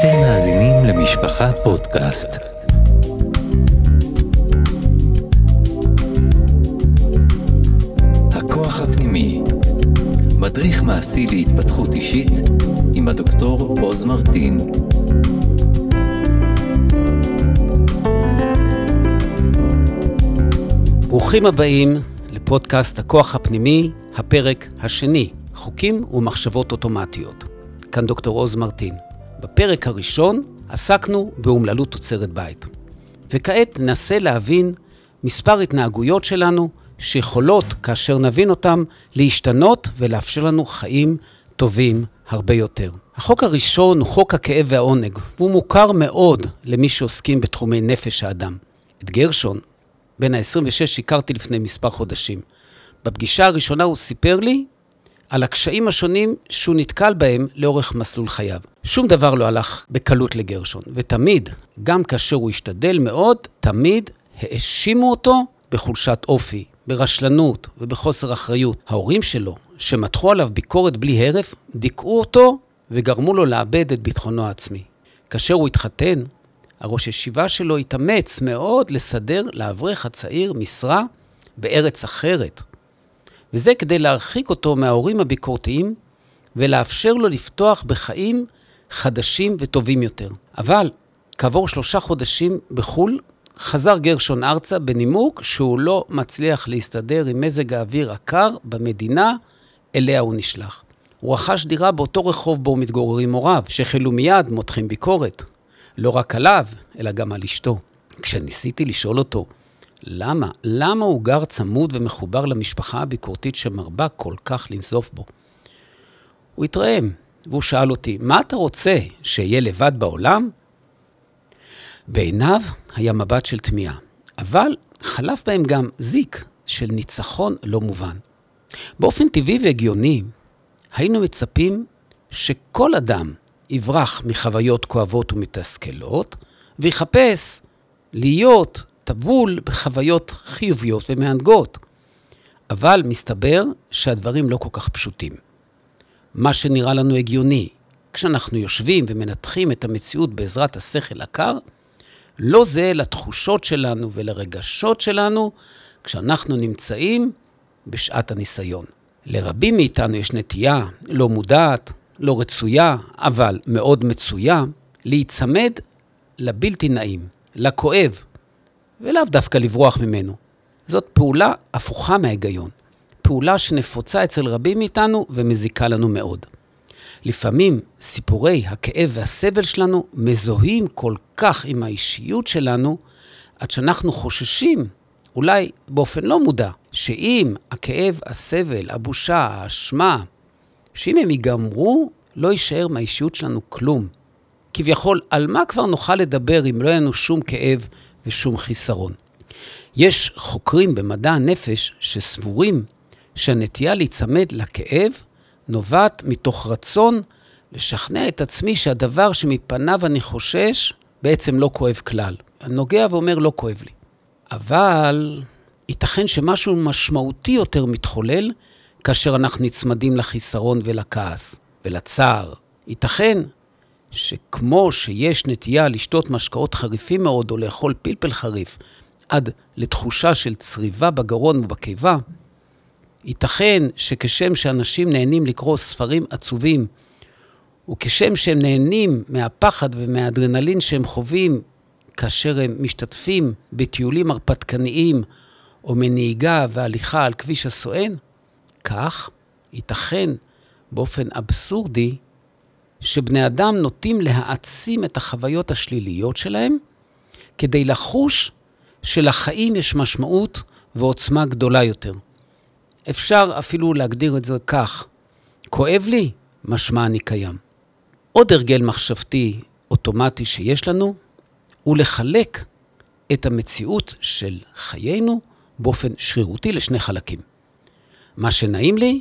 אתם מאזינים למשפחה פודקאסט. הכוח הפנימי, מדריך מעשי להתפתחות אישית עם הדוקטור עוז מרטין. ברוכים הבאים לפודקאסט הכוח הפנימי, הפרק השני, חוקים ומחשבות אוטומטיות. כאן דוקטור עוז מרטין. בפרק הראשון עסקנו באומללות תוצרת בית. וכעת ננסה להבין מספר התנהגויות שלנו שיכולות, כאשר נבין אותן, להשתנות ולאפשר לנו חיים טובים הרבה יותר. החוק הראשון הוא חוק הכאב והעונג, והוא מוכר מאוד למי שעוסקים בתחומי נפש האדם. את גרשון, בן ה-26, הכרתי לפני מספר חודשים. בפגישה הראשונה הוא סיפר לי על הקשיים השונים שהוא נתקל בהם לאורך מסלול חייו. שום דבר לא הלך בקלות לגרשון, ותמיד, גם כאשר הוא השתדל מאוד, תמיד האשימו אותו בחולשת אופי, ברשלנות ובחוסר אחריות. ההורים שלו, שמתחו עליו ביקורת בלי הרף, דיכאו אותו וגרמו לו לאבד את ביטחונו העצמי. כאשר הוא התחתן, הראש ישיבה שלו התאמץ מאוד לסדר לאברך הצעיר משרה בארץ אחרת, וזה כדי להרחיק אותו מההורים הביקורתיים ולאפשר לו לפתוח בחיים חדשים וטובים יותר. אבל כעבור שלושה חודשים בחו"ל, חזר גרשון ארצה בנימוק שהוא לא מצליח להסתדר עם מזג האוויר הקר במדינה אליה הוא נשלח. הוא רכש דירה באותו רחוב בו מתגוררים הוריו, שהחלו מיד מותחים ביקורת. לא רק עליו, אלא גם על אשתו. כשניסיתי לשאול אותו למה? למה הוא גר צמוד ומחובר למשפחה הביקורתית שמרבה כל כך לנזוף בו? הוא התרעם, והוא שאל אותי, מה אתה רוצה, שאהיה לבד בעולם? בעיניו היה מבט של תמיהה, אבל חלף בהם גם זיק של ניצחון לא מובן. באופן טבעי והגיוני, היינו מצפים שכל אדם יברח מחוויות כואבות ומתסכלות, ויחפש להיות טבול בחוויות חיוביות ומהנגות. אבל מסתבר שהדברים לא כל כך פשוטים. מה שנראה לנו הגיוני, כשאנחנו יושבים ומנתחים את המציאות בעזרת השכל הקר, לא זה לתחושות שלנו ולרגשות שלנו כשאנחנו נמצאים בשעת הניסיון. לרבים מאיתנו יש נטייה לא מודעת, לא רצויה, אבל מאוד מצויה, להיצמד לבלתי נעים, לכואב, ולאו דווקא לברוח ממנו. זאת פעולה הפוכה מההיגיון. פעולה שנפוצה אצל רבים מאיתנו ומזיקה לנו מאוד. לפעמים סיפורי הכאב והסבל שלנו מזוהים כל כך עם האישיות שלנו, עד שאנחנו חוששים, אולי באופן לא מודע, שאם הכאב, הסבל, הבושה, האשמה, שאם הם ייגמרו, לא יישאר מהאישיות שלנו כלום. כביכול, על מה כבר נוכל לדבר אם לא יהיה לנו שום כאב ושום חיסרון? יש חוקרים במדע הנפש שסבורים שהנטייה להיצמד לכאב נובעת מתוך רצון לשכנע את עצמי שהדבר שמפניו אני חושש בעצם לא כואב כלל. אני נוגע ואומר, לא כואב לי. אבל ייתכן שמשהו משמעותי יותר מתחולל כאשר אנחנו נצמדים לחיסרון ולכעס ולצער. ייתכן שכמו שיש נטייה לשתות משקאות חריפים מאוד או לאכול פלפל חריף עד לתחושה של צריבה בגרון ובקיבה, ייתכן שכשם שאנשים נהנים לקרוא ספרים עצובים, וכשם שהם נהנים מהפחד ומהאדרנלין שהם חווים כאשר הם משתתפים בטיולים הרפתקניים או מנהיגה והליכה על כביש הסואן, כך ייתכן באופן אבסורדי שבני אדם נוטים להעצים את החוויות השליליות שלהם כדי לחוש שלחיים יש משמעות ועוצמה גדולה יותר. אפשר אפילו להגדיר את זה כך, כואב לי, משמע אני קיים. עוד הרגל מחשבתי אוטומטי שיש לנו, הוא לחלק את המציאות של חיינו באופן שרירותי לשני חלקים. מה שנעים לי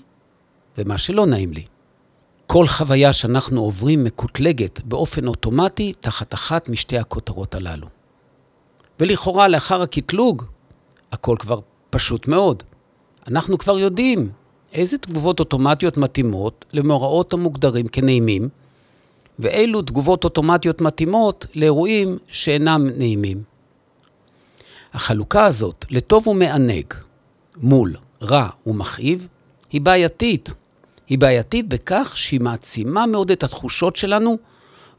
ומה שלא נעים לי. כל חוויה שאנחנו עוברים מקוטלגת באופן אוטומטי תחת אחת משתי הכותרות הללו. ולכאורה, לאחר הקטלוג, הכל כבר פשוט מאוד. אנחנו כבר יודעים איזה תגובות אוטומטיות מתאימות למאורעות המוגדרים כנעימים, ואילו תגובות אוטומטיות מתאימות לאירועים שאינם נעימים. החלוקה הזאת לטוב ומענג מול רע ומכאיב היא בעייתית. היא בעייתית בכך שהיא מעצימה מאוד את התחושות שלנו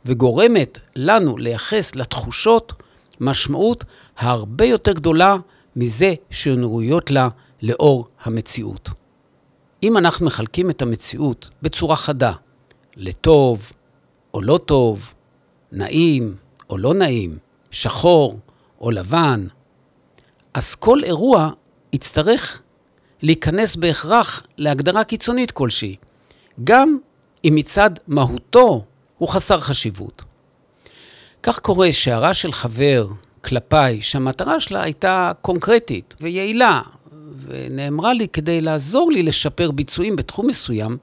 וגורמת לנו לייחס לתחושות משמעות הרבה יותר גדולה מזה שהן ראויות לה לאור המציאות. אם אנחנו מחלקים את המציאות בצורה חדה, לטוב או לא טוב, נעים או לא נעים, שחור או לבן, אז כל אירוע יצטרך להיכנס בהכרח להגדרה קיצונית כלשהי, גם אם מצד מהותו הוא חסר חשיבות. כך קורה שהערה של חבר כלפיי, שהמטרה שלה הייתה קונקרטית ויעילה, ונאמרה לי כדי לעזור לי לשפר ביצועים בתחום מסוים,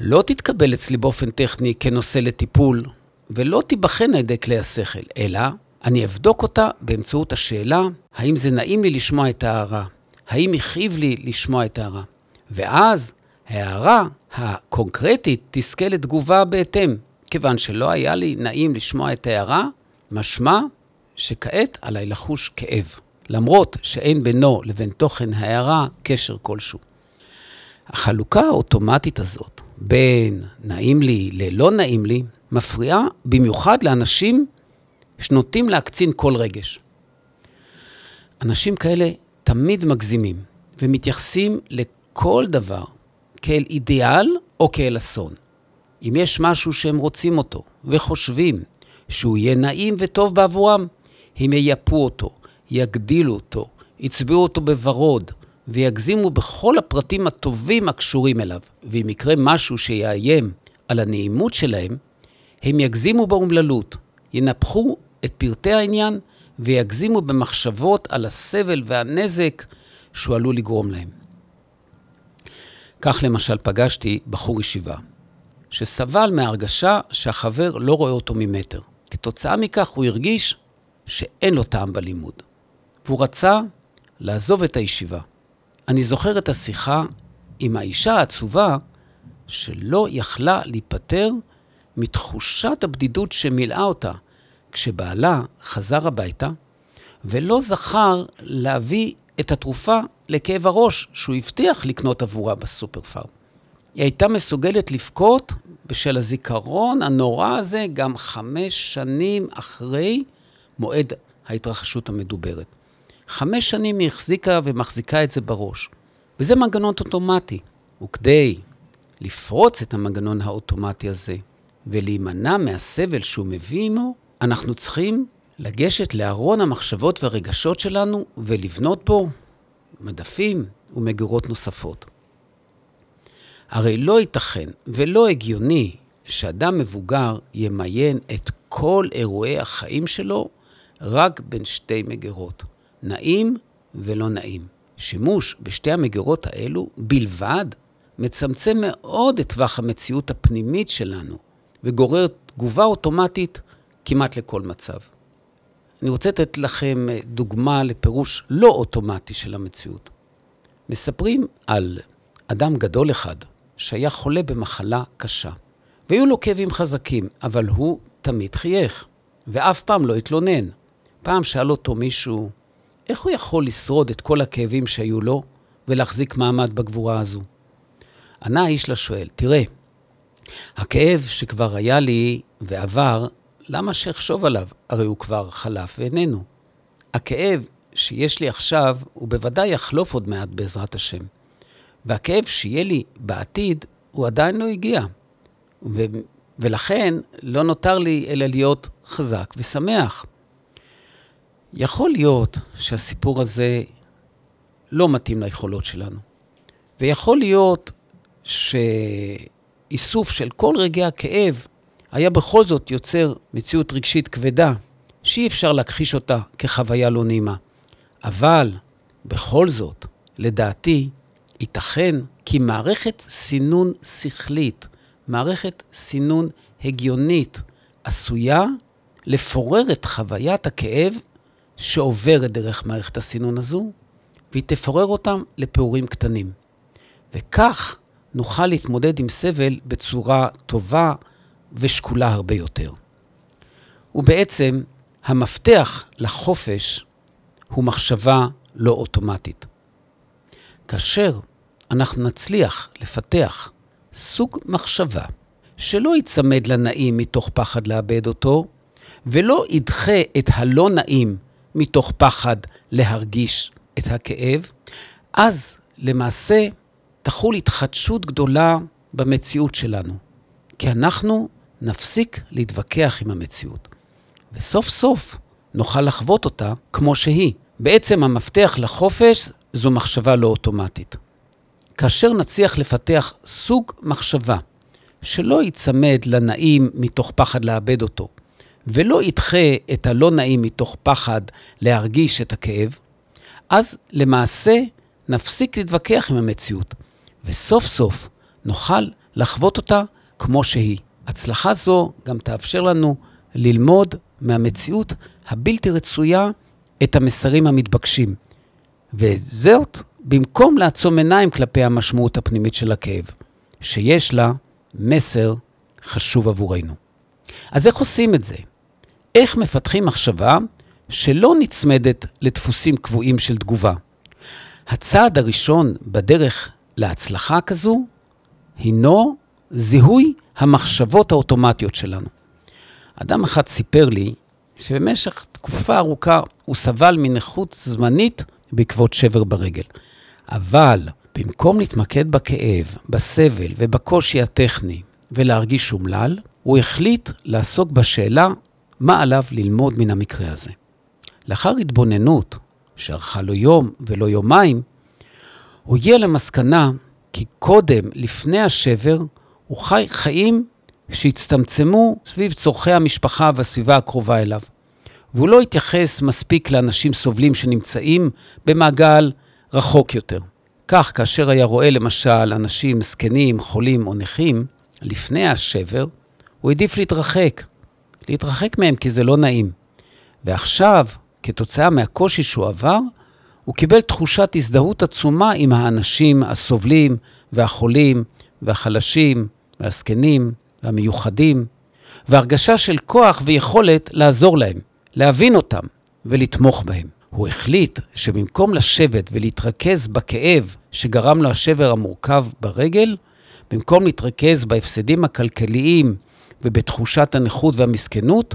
לא תתקבל אצלי באופן טכני כנושא לטיפול, ולא תיבחן על ידי כלי השכל, אלא אני אבדוק אותה באמצעות השאלה, האם זה נעים לי לשמוע את ההערה? האם הכאיב לי לשמוע את ההערה? ואז ההערה הקונקרטית תזכה לתגובה בהתאם. כיוון שלא היה לי נעים לשמוע את ההערה, משמע שכעת עליי לחוש כאב, למרות שאין בינו לבין תוכן ההערה קשר כלשהו. החלוקה האוטומטית הזאת בין נעים לי ללא נעים לי, מפריעה במיוחד לאנשים שנוטים להקצין כל רגש. אנשים כאלה תמיד מגזימים ומתייחסים לכל דבר כאל אידיאל או כאל אסון. אם יש משהו שהם רוצים אותו וחושבים שהוא יהיה נעים וטוב בעבורם, הם ייפו אותו, יגדילו אותו, יצבעו אותו בוורוד ויגזימו בכל הפרטים הטובים הקשורים אליו. ואם יקרה משהו שיאיים על הנעימות שלהם, הם יגזימו באומללות, ינפחו את פרטי העניין ויגזימו במחשבות על הסבל והנזק שהוא עלול לגרום להם. כך למשל פגשתי בחור ישיבה, שסבל מהרגשה שהחבר לא רואה אותו ממטר. כתוצאה מכך הוא הרגיש שאין לו טעם בלימוד, והוא רצה לעזוב את הישיבה. אני זוכר את השיחה עם האישה העצובה שלא יכלה להיפטר מתחושת הבדידות שמילאה אותה כשבעלה חזר הביתה ולא זכר להביא את התרופה לכאב הראש שהוא הבטיח לקנות עבורה בסופר פארם. היא הייתה מסוגלת לבכות בשל הזיכרון הנורא הזה גם חמש שנים אחרי מועד ההתרחשות המדוברת. חמש שנים היא החזיקה ומחזיקה את זה בראש. וזה מנגנון אוטומטי. וכדי לפרוץ את המנגנון האוטומטי הזה ולהימנע מהסבל שהוא מביא עמו, אנחנו צריכים לגשת לארון המחשבות והרגשות שלנו ולבנות בו מדפים ומגירות נוספות. הרי לא ייתכן ולא הגיוני שאדם מבוגר ימיין את כל אירועי החיים שלו רק בין שתי מגירות, נעים ולא נעים. שימוש בשתי המגירות האלו בלבד מצמצם מאוד את טווח המציאות הפנימית שלנו וגורר תגובה אוטומטית כמעט לכל מצב. אני רוצה לתת לכם דוגמה לפירוש לא אוטומטי של המציאות. מספרים על אדם גדול אחד שהיה חולה במחלה קשה, והיו לו כאבים חזקים, אבל הוא תמיד חייך, ואף פעם לא התלונן. פעם שאל אותו מישהו, איך הוא יכול לשרוד את כל הכאבים שהיו לו ולהחזיק מעמד בגבורה הזו? ענה האיש לשואל, תראה, הכאב שכבר היה לי ועבר, למה שאחשוב עליו? הרי הוא כבר חלף ואיננו. הכאב שיש לי עכשיו, הוא בוודאי יחלוף עוד מעט בעזרת השם. והכאב שיהיה לי בעתיד, הוא עדיין לא הגיע. ו- ולכן לא נותר לי אלא להיות חזק ושמח. יכול להיות שהסיפור הזה לא מתאים ליכולות שלנו, ויכול להיות שאיסוף של כל רגעי הכאב היה בכל זאת יוצר מציאות רגשית כבדה, שאי אפשר להכחיש אותה כחוויה לא נעימה. אבל בכל זאת, לדעתי, ייתכן כי מערכת סינון שכלית, מערכת סינון הגיונית, עשויה לפורר את חוויית הכאב שעוברת דרך מערכת הסינון הזו, והיא תפורר אותם לפעורים קטנים. וכך נוכל להתמודד עם סבל בצורה טובה ושקולה הרבה יותר. ובעצם, המפתח לחופש הוא מחשבה לא אוטומטית. כאשר אנחנו נצליח לפתח סוג מחשבה שלא ייצמד לנעים מתוך פחד לאבד אותו, ולא ידחה את הלא נעים מתוך פחד להרגיש את הכאב, אז למעשה תחול התחדשות גדולה במציאות שלנו. כי אנחנו נפסיק להתווכח עם המציאות. וסוף סוף נוכל לחוות אותה כמו שהיא. בעצם המפתח לחופש זו מחשבה לא אוטומטית. כאשר נצליח לפתח סוג מחשבה שלא ייצמד לנעים מתוך פחד לאבד אותו, ולא ידחה את הלא נעים מתוך פחד להרגיש את הכאב, אז למעשה נפסיק להתווכח עם המציאות, וסוף סוף נוכל לחוות אותה כמו שהיא. הצלחה זו גם תאפשר לנו ללמוד מהמציאות הבלתי רצויה את המסרים המתבקשים. וזאת במקום לעצום עיניים כלפי המשמעות הפנימית של הכאב, שיש לה מסר חשוב עבורנו. אז איך עושים את זה? איך מפתחים מחשבה שלא נצמדת לדפוסים קבועים של תגובה? הצעד הראשון בדרך להצלחה כזו הינו זיהוי המחשבות האוטומטיות שלנו. אדם אחד סיפר לי שבמשך תקופה ארוכה הוא סבל מנכות זמנית בעקבות שבר ברגל. אבל במקום להתמקד בכאב, בסבל ובקושי הטכני ולהרגיש אומלל, הוא החליט לעסוק בשאלה מה עליו ללמוד מן המקרה הזה. לאחר התבוננות, שארכה לו יום ולא יומיים, הוא הגיע למסקנה כי קודם, לפני השבר, הוא חי חיים שהצטמצמו סביב צורכי המשפחה והסביבה הקרובה אליו. והוא לא התייחס מספיק לאנשים סובלים שנמצאים במעגל רחוק יותר. כך, כאשר היה רואה למשל אנשים זקנים, חולים או נכים, לפני השבר, הוא העדיף להתרחק. להתרחק מהם כי זה לא נעים. ועכשיו, כתוצאה מהקושי שהוא עבר, הוא קיבל תחושת הזדהות עצומה עם האנשים הסובלים והחולים והחלשים והזקנים והמיוחדים, והרגשה של כוח ויכולת לעזור להם, להבין אותם ולתמוך בהם. הוא החליט שבמקום לשבת ולהתרכז בכאב שגרם לו השבר המורכב ברגל, במקום להתרכז בהפסדים הכלכליים ובתחושת הנכות והמסכנות,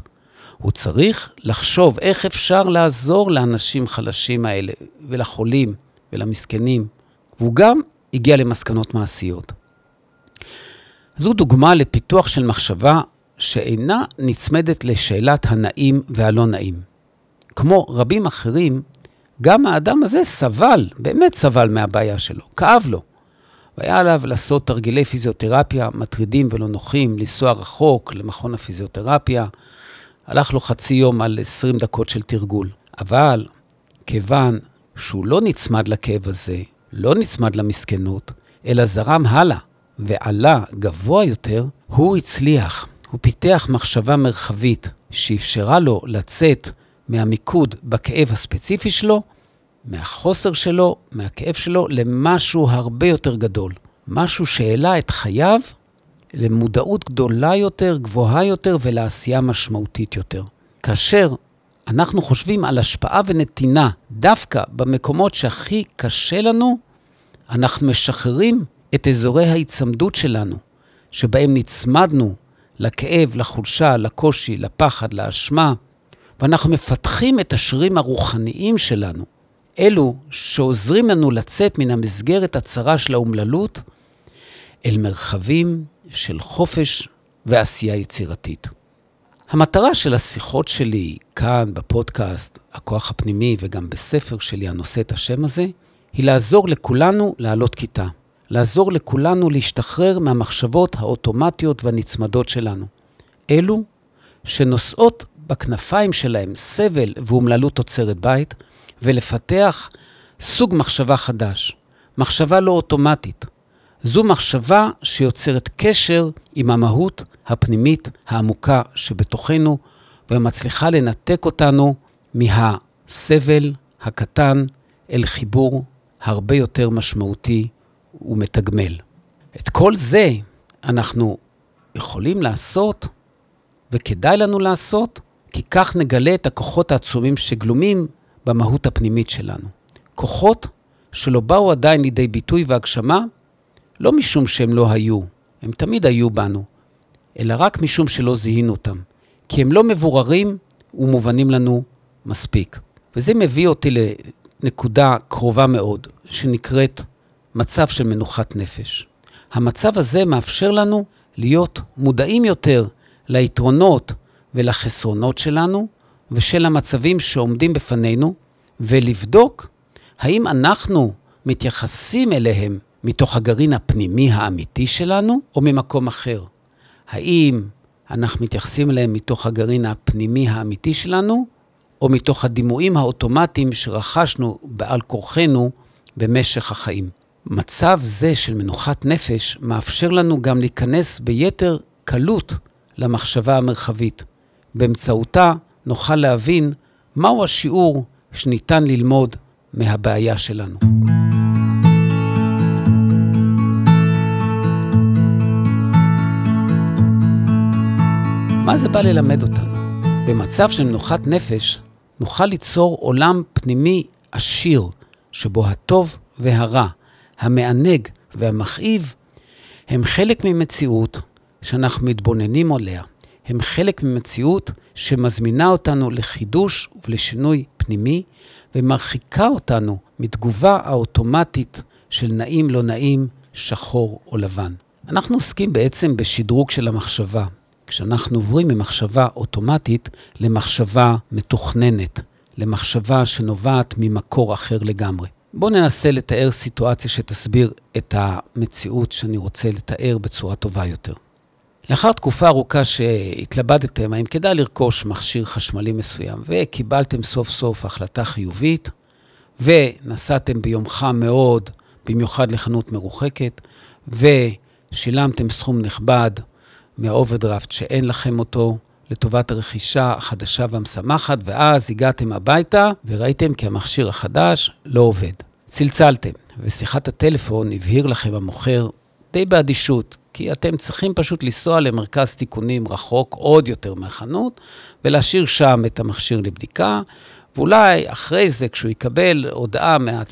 הוא צריך לחשוב איך אפשר לעזור לאנשים חלשים האלה, ולחולים, ולמסכנים. והוא גם הגיע למסקנות מעשיות. זו דוגמה לפיתוח של מחשבה שאינה נצמדת לשאלת הנעים והלא נעים. כמו רבים אחרים, גם האדם הזה סבל, באמת סבל מהבעיה שלו, כאב לו. והיה עליו לעשות תרגילי פיזיותרפיה מטרידים ולא נוחים, לנסוע רחוק למכון הפיזיותרפיה. הלך לו חצי יום על 20 דקות של תרגול. אבל כיוון שהוא לא נצמד לכאב הזה, לא נצמד למסכנות, אלא זרם הלאה ועלה גבוה יותר, הוא הצליח. הוא פיתח מחשבה מרחבית שאפשרה לו לצאת מהמיקוד בכאב הספציפי שלו, מהחוסר שלו, מהכאב שלו, למשהו הרבה יותר גדול. משהו שהעלה את חייו למודעות גדולה יותר, גבוהה יותר ולעשייה משמעותית יותר. כאשר אנחנו חושבים על השפעה ונתינה דווקא במקומות שהכי קשה לנו, אנחנו משחררים את אזורי ההיצמדות שלנו, שבהם נצמדנו לכאב, לחולשה, לקושי, לפחד, לאשמה, ואנחנו מפתחים את השרירים הרוחניים שלנו, אלו שעוזרים לנו לצאת מן המסגרת הצרה של האומללות אל מרחבים של חופש ועשייה יצירתית. המטרה של השיחות שלי כאן בפודקאסט, הכוח הפנימי, וגם בספר שלי הנושא את השם הזה, היא לעזור לכולנו לעלות כיתה. לעזור לכולנו להשתחרר מהמחשבות האוטומטיות והנצמדות שלנו. אלו שנושאות בכנפיים שלהם סבל ואומללות תוצרת בית, ולפתח סוג מחשבה חדש, מחשבה לא אוטומטית. זו מחשבה שיוצרת קשר עם המהות הפנימית העמוקה שבתוכנו, ומצליחה לנתק אותנו מהסבל הקטן אל חיבור הרבה יותר משמעותי ומתגמל. את כל זה אנחנו יכולים לעשות, וכדאי לנו לעשות, כי כך נגלה את הכוחות העצומים שגלומים במהות הפנימית שלנו. כוחות שלא באו עדיין לידי ביטוי והגשמה, לא משום שהם לא היו, הם תמיד היו בנו, אלא רק משום שלא זיהינו אותם, כי הם לא מבוררים ומובנים לנו מספיק. וזה מביא אותי לנקודה קרובה מאוד, שנקראת מצב של מנוחת נפש. המצב הזה מאפשר לנו להיות מודעים יותר ליתרונות ולחסרונות שלנו ושל המצבים שעומדים בפנינו, ולבדוק האם אנחנו מתייחסים אליהם מתוך הגרעין הפנימי האמיתי שלנו, או ממקום אחר. האם אנחנו מתייחסים אליהם מתוך הגרעין הפנימי האמיתי שלנו, או מתוך הדימויים האוטומטיים שרכשנו בעל כורחנו במשך החיים. מצב זה של מנוחת נפש מאפשר לנו גם להיכנס ביתר קלות למחשבה המרחבית. באמצעותה נוכל להבין מהו השיעור שניתן ללמוד מהבעיה שלנו. מה זה בא ללמד אותנו? במצב של מנוחת נפש, נוכל ליצור עולם פנימי עשיר, שבו הטוב והרע, המענג והמכאיב, הם חלק ממציאות שאנחנו מתבוננים עליה. הם חלק ממציאות שמזמינה אותנו לחידוש ולשינוי פנימי, ומרחיקה אותנו מתגובה האוטומטית של נעים לא נעים, שחור או לבן. אנחנו עוסקים בעצם בשדרוג של המחשבה, כשאנחנו עוברים ממחשבה אוטומטית למחשבה מתוכננת, למחשבה שנובעת ממקור אחר לגמרי. בואו ננסה לתאר סיטואציה שתסביר את המציאות שאני רוצה לתאר בצורה טובה יותר. לאחר תקופה ארוכה שהתלבטתם האם כדאי לרכוש מכשיר חשמלי מסוים, וקיבלתם סוף סוף החלטה חיובית, ונסעתם ביום חם מאוד, במיוחד לחנות מרוחקת, ושילמתם סכום נכבד מהאוברדרפט שאין לכם אותו, לטובת הרכישה החדשה והמשמחת, ואז הגעתם הביתה וראיתם כי המכשיר החדש לא עובד. צלצלתם, ובשיחת הטלפון הבהיר לכם המוכר די באדישות, כי אתם צריכים פשוט לנסוע למרכז תיקונים רחוק עוד יותר מהחנות, ולהשאיר שם את המכשיר לבדיקה, ואולי אחרי זה, כשהוא יקבל הודעה מה,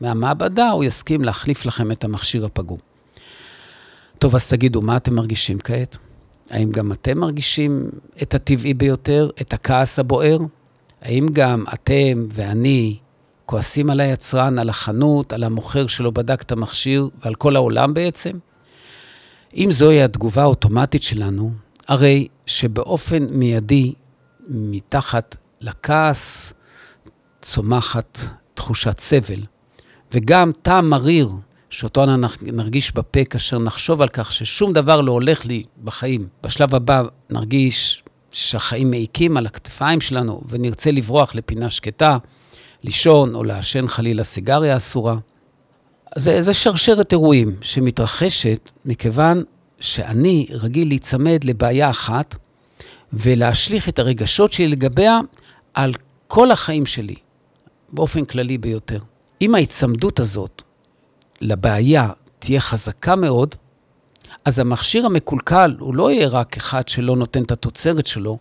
מהמעבדה, הוא יסכים להחליף לכם את המכשיר הפגום. טוב, אז תגידו, מה אתם מרגישים כעת? האם גם אתם מרגישים את הטבעי ביותר, את הכעס הבוער? האם גם אתם ואני כועסים על היצרן, על החנות, על המוכר שלא בדק את המכשיר ועל כל העולם בעצם? אם זוהי התגובה האוטומטית שלנו, הרי שבאופן מיידי, מתחת לכעס, צומחת תחושת סבל, וגם טעם מריר שאותו נרגיש בפה כאשר נחשוב על כך ששום דבר לא הולך לי בחיים. בשלב הבא נרגיש שהחיים מעיקים על הכתפיים שלנו ונרצה לברוח לפינה שקטה, לישון או לעשן חלילה סיגריה אסורה. זה, זה שרשרת אירועים שמתרחשת מכיוון שאני רגיל להיצמד לבעיה אחת ולהשליך את הרגשות שלי לגביה על כל החיים שלי, באופן כללי ביותר. אם ההיצמדות הזאת לבעיה תהיה חזקה מאוד, אז המכשיר המקולקל הוא לא יהיה רק אחד שלא נותן את התוצרת שלו,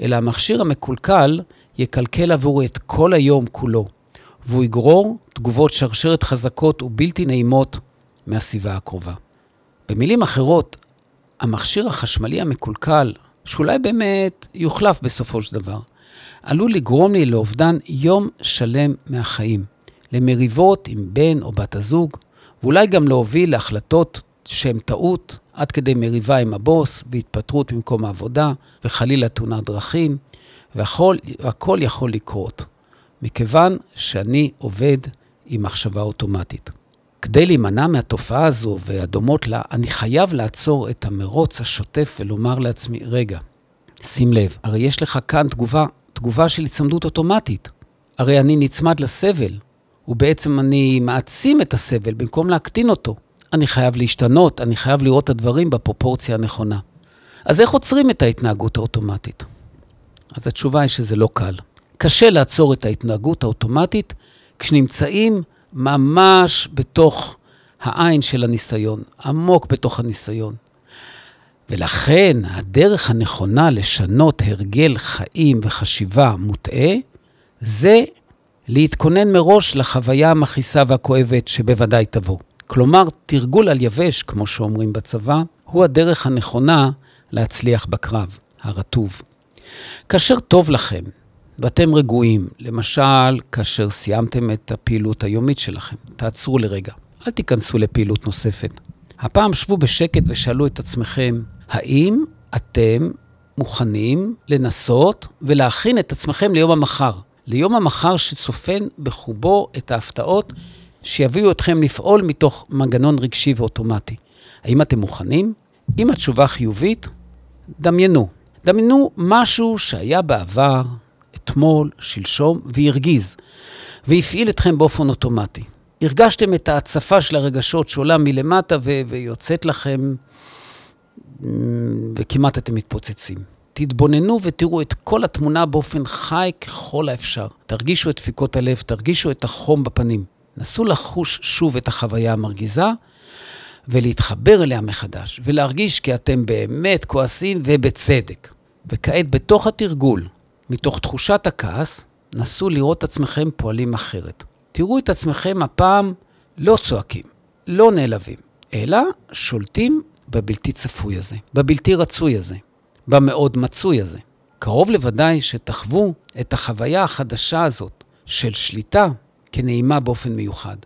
אלא המכשיר המקולקל יקלקל עבורו את כל היום כולו, והוא יגרור תגובות שרשרת חזקות ובלתי נעימות מהסביבה הקרובה. במילים אחרות, המכשיר החשמלי המקולקל, שאולי באמת יוחלף בסופו של דבר, עלול לגרום לי לאובדן יום שלם מהחיים, למריבות עם בן או בת הזוג, ואולי גם להוביל להחלטות שהן טעות, עד כדי מריבה עם הבוס והתפטרות ממקום העבודה, וחלילה תאונת דרכים, והכל יכול לקרות, מכיוון שאני עובד עם מחשבה אוטומטית. כדי להימנע מהתופעה הזו והדומות לה, אני חייב לעצור את המרוץ השוטף ולומר לעצמי, רגע, שים לב, הרי יש לך כאן תגובה, תגובה של הצמדות אוטומטית. הרי אני נצמד לסבל, ובעצם אני מעצים את הסבל במקום להקטין אותו. אני חייב להשתנות, אני חייב לראות את הדברים בפרופורציה הנכונה. אז איך עוצרים את ההתנהגות האוטומטית? אז התשובה היא שזה לא קל. קשה לעצור את ההתנהגות האוטומטית כשנמצאים ממש בתוך העין של הניסיון, עמוק בתוך הניסיון. ולכן הדרך הנכונה לשנות הרגל חיים וחשיבה מוטעה, זה להתכונן מראש לחוויה המכעיסה והכואבת שבוודאי תבוא. כלומר, תרגול על יבש, כמו שאומרים בצבא, הוא הדרך הנכונה להצליח בקרב, הרטוב. כאשר טוב לכם ואתם רגועים, למשל, כאשר סיימתם את הפעילות היומית שלכם, תעצרו לרגע, אל תיכנסו לפעילות נוספת. הפעם שבו בשקט ושאלו את עצמכם, האם אתם מוכנים לנסות ולהכין את עצמכם ליום המחר? ליום המחר שצופן בחובו את ההפתעות שיביאו אתכם לפעול מתוך מנגנון רגשי ואוטומטי. האם אתם מוכנים? אם התשובה חיובית, דמיינו. דמיינו משהו שהיה בעבר, אתמול, שלשום, והרגיז, והפעיל אתכם באופן אוטומטי. הרגשתם את ההצפה של הרגשות שעולה מלמטה ו- ויוצאת לכם, וכמעט אתם מתפוצצים. תתבוננו ותראו את כל התמונה באופן חי ככל האפשר. תרגישו את דפיקות הלב, תרגישו את החום בפנים. נסו לחוש שוב את החוויה המרגיזה ולהתחבר אליה מחדש, ולהרגיש כי אתם באמת כועסים ובצדק. וכעת, בתוך התרגול, מתוך תחושת הכעס, נסו לראות את עצמכם פועלים אחרת. תראו את עצמכם הפעם לא צועקים, לא נעלבים, אלא שולטים בבלתי צפוי הזה, בבלתי רצוי הזה, במאוד מצוי הזה. קרוב לוודאי שתחוו את החוויה החדשה הזאת של שליטה כנעימה באופן מיוחד.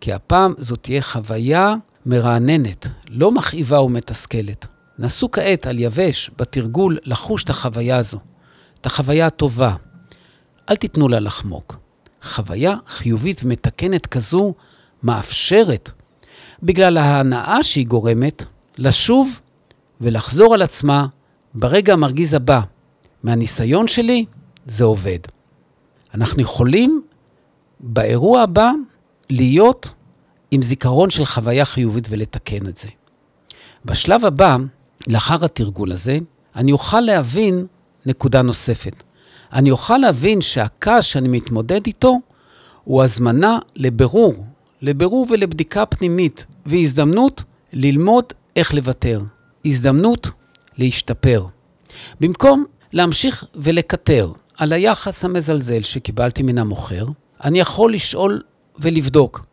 כי הפעם זאת תהיה חוויה מרעננת, לא מכאיבה ומתסכלת. נסו כעת על יבש, בתרגול, לחוש את החוויה הזו, את החוויה הטובה. אל תיתנו לה לחמוק. חוויה חיובית ומתקנת כזו מאפשרת, בגלל ההנאה שהיא גורמת, לשוב ולחזור על עצמה ברגע המרגיז הבא. מהניסיון שלי, זה עובד. אנחנו יכולים באירוע הבא להיות עם זיכרון של חוויה חיובית ולתקן את זה. בשלב הבא, לאחר התרגול הזה, אני אוכל להבין נקודה נוספת. אני אוכל להבין שהכעס שאני מתמודד איתו הוא הזמנה לבירור, לבירור ולבדיקה פנימית, והזדמנות ללמוד איך לוותר. הזדמנות להשתפר. במקום להמשיך ולקטר על היחס המזלזל שקיבלתי מן המוכר, אני יכול לשאול ולבדוק,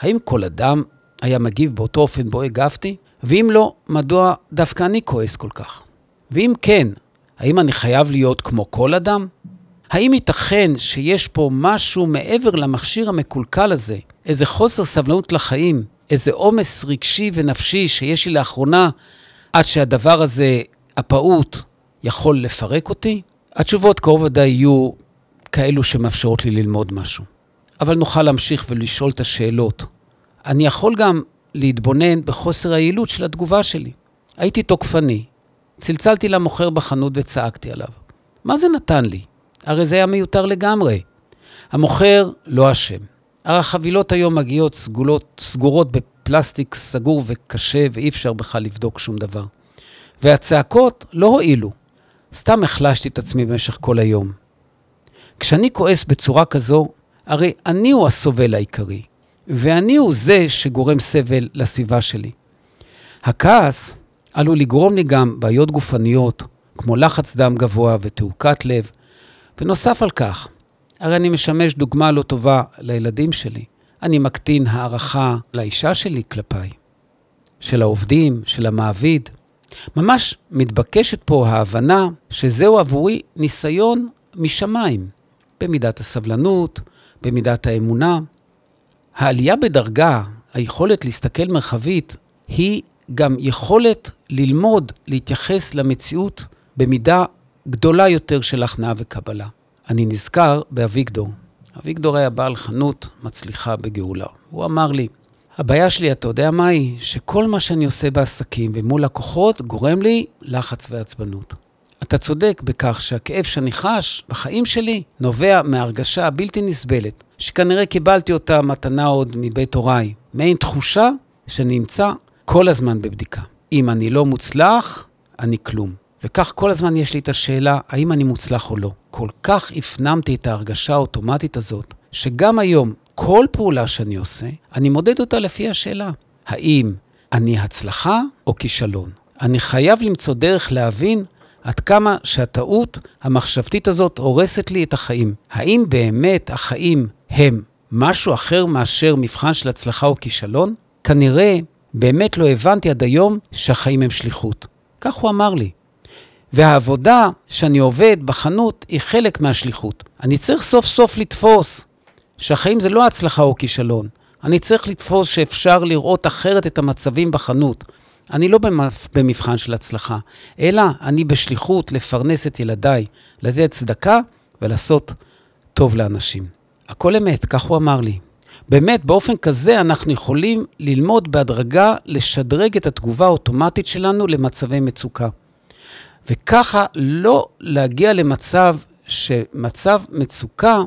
האם כל אדם היה מגיב באותו אופן בו הגבתי? ואם לא, מדוע דווקא אני כועס כל כך? ואם כן, האם אני חייב להיות כמו כל אדם? האם ייתכן שיש פה משהו מעבר למכשיר המקולקל הזה, איזה חוסר סבלנות לחיים, איזה עומס רגשי ונפשי שיש לי לאחרונה, עד שהדבר הזה, הפעוט, יכול לפרק אותי? התשובות קרוב ודאי יהיו כאלו שמאפשרות לי ללמוד משהו. אבל נוכל להמשיך ולשאול את השאלות. אני יכול גם להתבונן בחוסר היעילות של התגובה שלי. הייתי תוקפני, צלצלתי למוכר בחנות וצעקתי עליו. מה זה נתן לי? הרי זה היה מיותר לגמרי. המוכר לא אשם. החבילות היום מגיעות סגולות, סגורות בפלסטיק סגור וקשה, ואי אפשר בכלל לבדוק שום דבר. והצעקות לא הועילו. סתם החלשתי את עצמי במשך כל היום. כשאני כועס בצורה כזו, הרי אני הוא הסובל העיקרי, ואני הוא זה שגורם סבל לסביבה שלי. הכעס עלול לגרום לי גם בעיות גופניות, כמו לחץ דם גבוה ותעוקת לב, ונוסף על כך, הרי אני משמש דוגמה לא טובה לילדים שלי. אני מקטין הערכה לאישה שלי כלפיי, של העובדים, של המעביד. ממש מתבקשת פה ההבנה שזהו עבורי ניסיון משמיים, במידת הסבלנות, במידת האמונה. העלייה בדרגה, היכולת להסתכל מרחבית, היא גם יכולת ללמוד להתייחס למציאות במידה גדולה יותר של הכנעה וקבלה. אני נזכר באביגדור. אביגדור היה בעל חנות מצליחה בגאולה. הוא אמר לי, הבעיה שלי, אתה יודע מה היא? שכל מה שאני עושה בעסקים ומול לקוחות גורם לי לחץ ועצבנות. אתה צודק בכך שהכאב שאני חש בחיים שלי נובע מהרגשה הבלתי נסבלת, שכנראה קיבלתי אותה מתנה עוד מבית הוריי. מעין תחושה שאני נמצא כל הזמן בבדיקה. אם אני לא מוצלח, אני כלום. וכך כל הזמן יש לי את השאלה, האם אני מוצלח או לא. כל כך הפנמתי את ההרגשה האוטומטית הזאת, שגם היום, כל פעולה שאני עושה, אני מודד אותה לפי השאלה, האם אני הצלחה או כישלון? אני חייב למצוא דרך להבין עד כמה שהטעות המחשבתית הזאת הורסת לי את החיים. האם באמת החיים הם משהו אחר מאשר מבחן של הצלחה או כישלון? כנראה באמת לא הבנתי עד היום שהחיים הם שליחות. כך הוא אמר לי. והעבודה שאני עובד בחנות היא חלק מהשליחות. אני צריך סוף סוף לתפוס שהחיים זה לא הצלחה או כישלון. אני צריך לתפוס שאפשר לראות אחרת את המצבים בחנות. אני לא במבחן של הצלחה, אלא אני בשליחות לפרנס את ילדיי, לתת צדקה ולעשות טוב לאנשים. הכל אמת, כך הוא אמר לי. באמת, באופן כזה אנחנו יכולים ללמוד בהדרגה לשדרג את התגובה האוטומטית שלנו למצבי מצוקה. וככה לא להגיע למצב שמצב מצוקה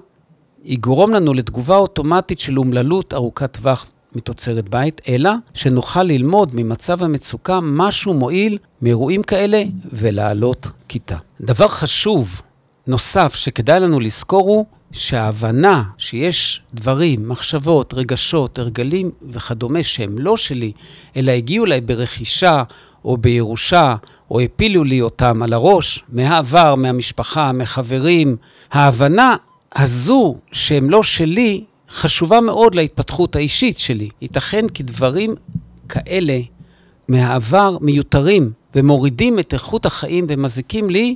יגרום לנו לתגובה אוטומטית של אומללות ארוכת טווח מתוצרת בית, אלא שנוכל ללמוד ממצב המצוקה משהו מועיל מאירועים כאלה ולעלות כיתה. דבר חשוב נוסף שכדאי לנו לזכור הוא שההבנה שיש דברים, מחשבות, רגשות, הרגלים וכדומה שהם לא שלי, אלא הגיעו אליי ברכישה או בירושה, או הפילו לי אותם על הראש, מהעבר, מהמשפחה, מחברים, ההבנה הזו שהם לא שלי, חשובה מאוד להתפתחות האישית שלי. ייתכן כי דברים כאלה מהעבר מיותרים ומורידים את איכות החיים ומזיקים לי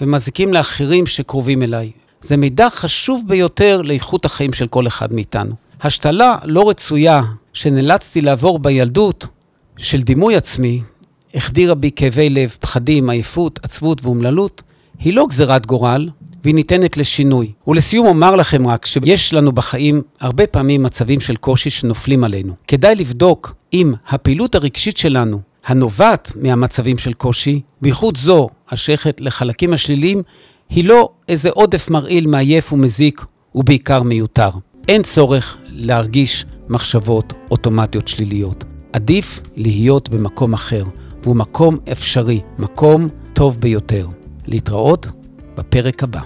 ומזיקים לאחרים שקרובים אליי. זה מידע חשוב ביותר לאיכות החיים של כל אחד מאיתנו. השתלה לא רצויה שנאלצתי לעבור בילדות של דימוי עצמי, החדירה בי כאבי לב, פחדים, עייפות, עצבות ואומללות, היא לא גזירת גורל, והיא ניתנת לשינוי. ולסיום אומר לכם רק שיש לנו בחיים הרבה פעמים מצבים של קושי שנופלים עלינו. כדאי לבדוק אם הפעילות הרגשית שלנו, הנובעת מהמצבים של קושי, בייחוד זו השייכת לחלקים השליליים, היא לא איזה עודף מרעיל מעייף ומזיק, ובעיקר מיותר. אין צורך להרגיש מחשבות אוטומטיות שליליות. עדיף להיות במקום אחר, והוא מקום אפשרי, מקום טוב ביותר. להתראות בפרק הבא.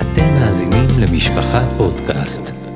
אתם מאזינים למשפחה פודקאסט.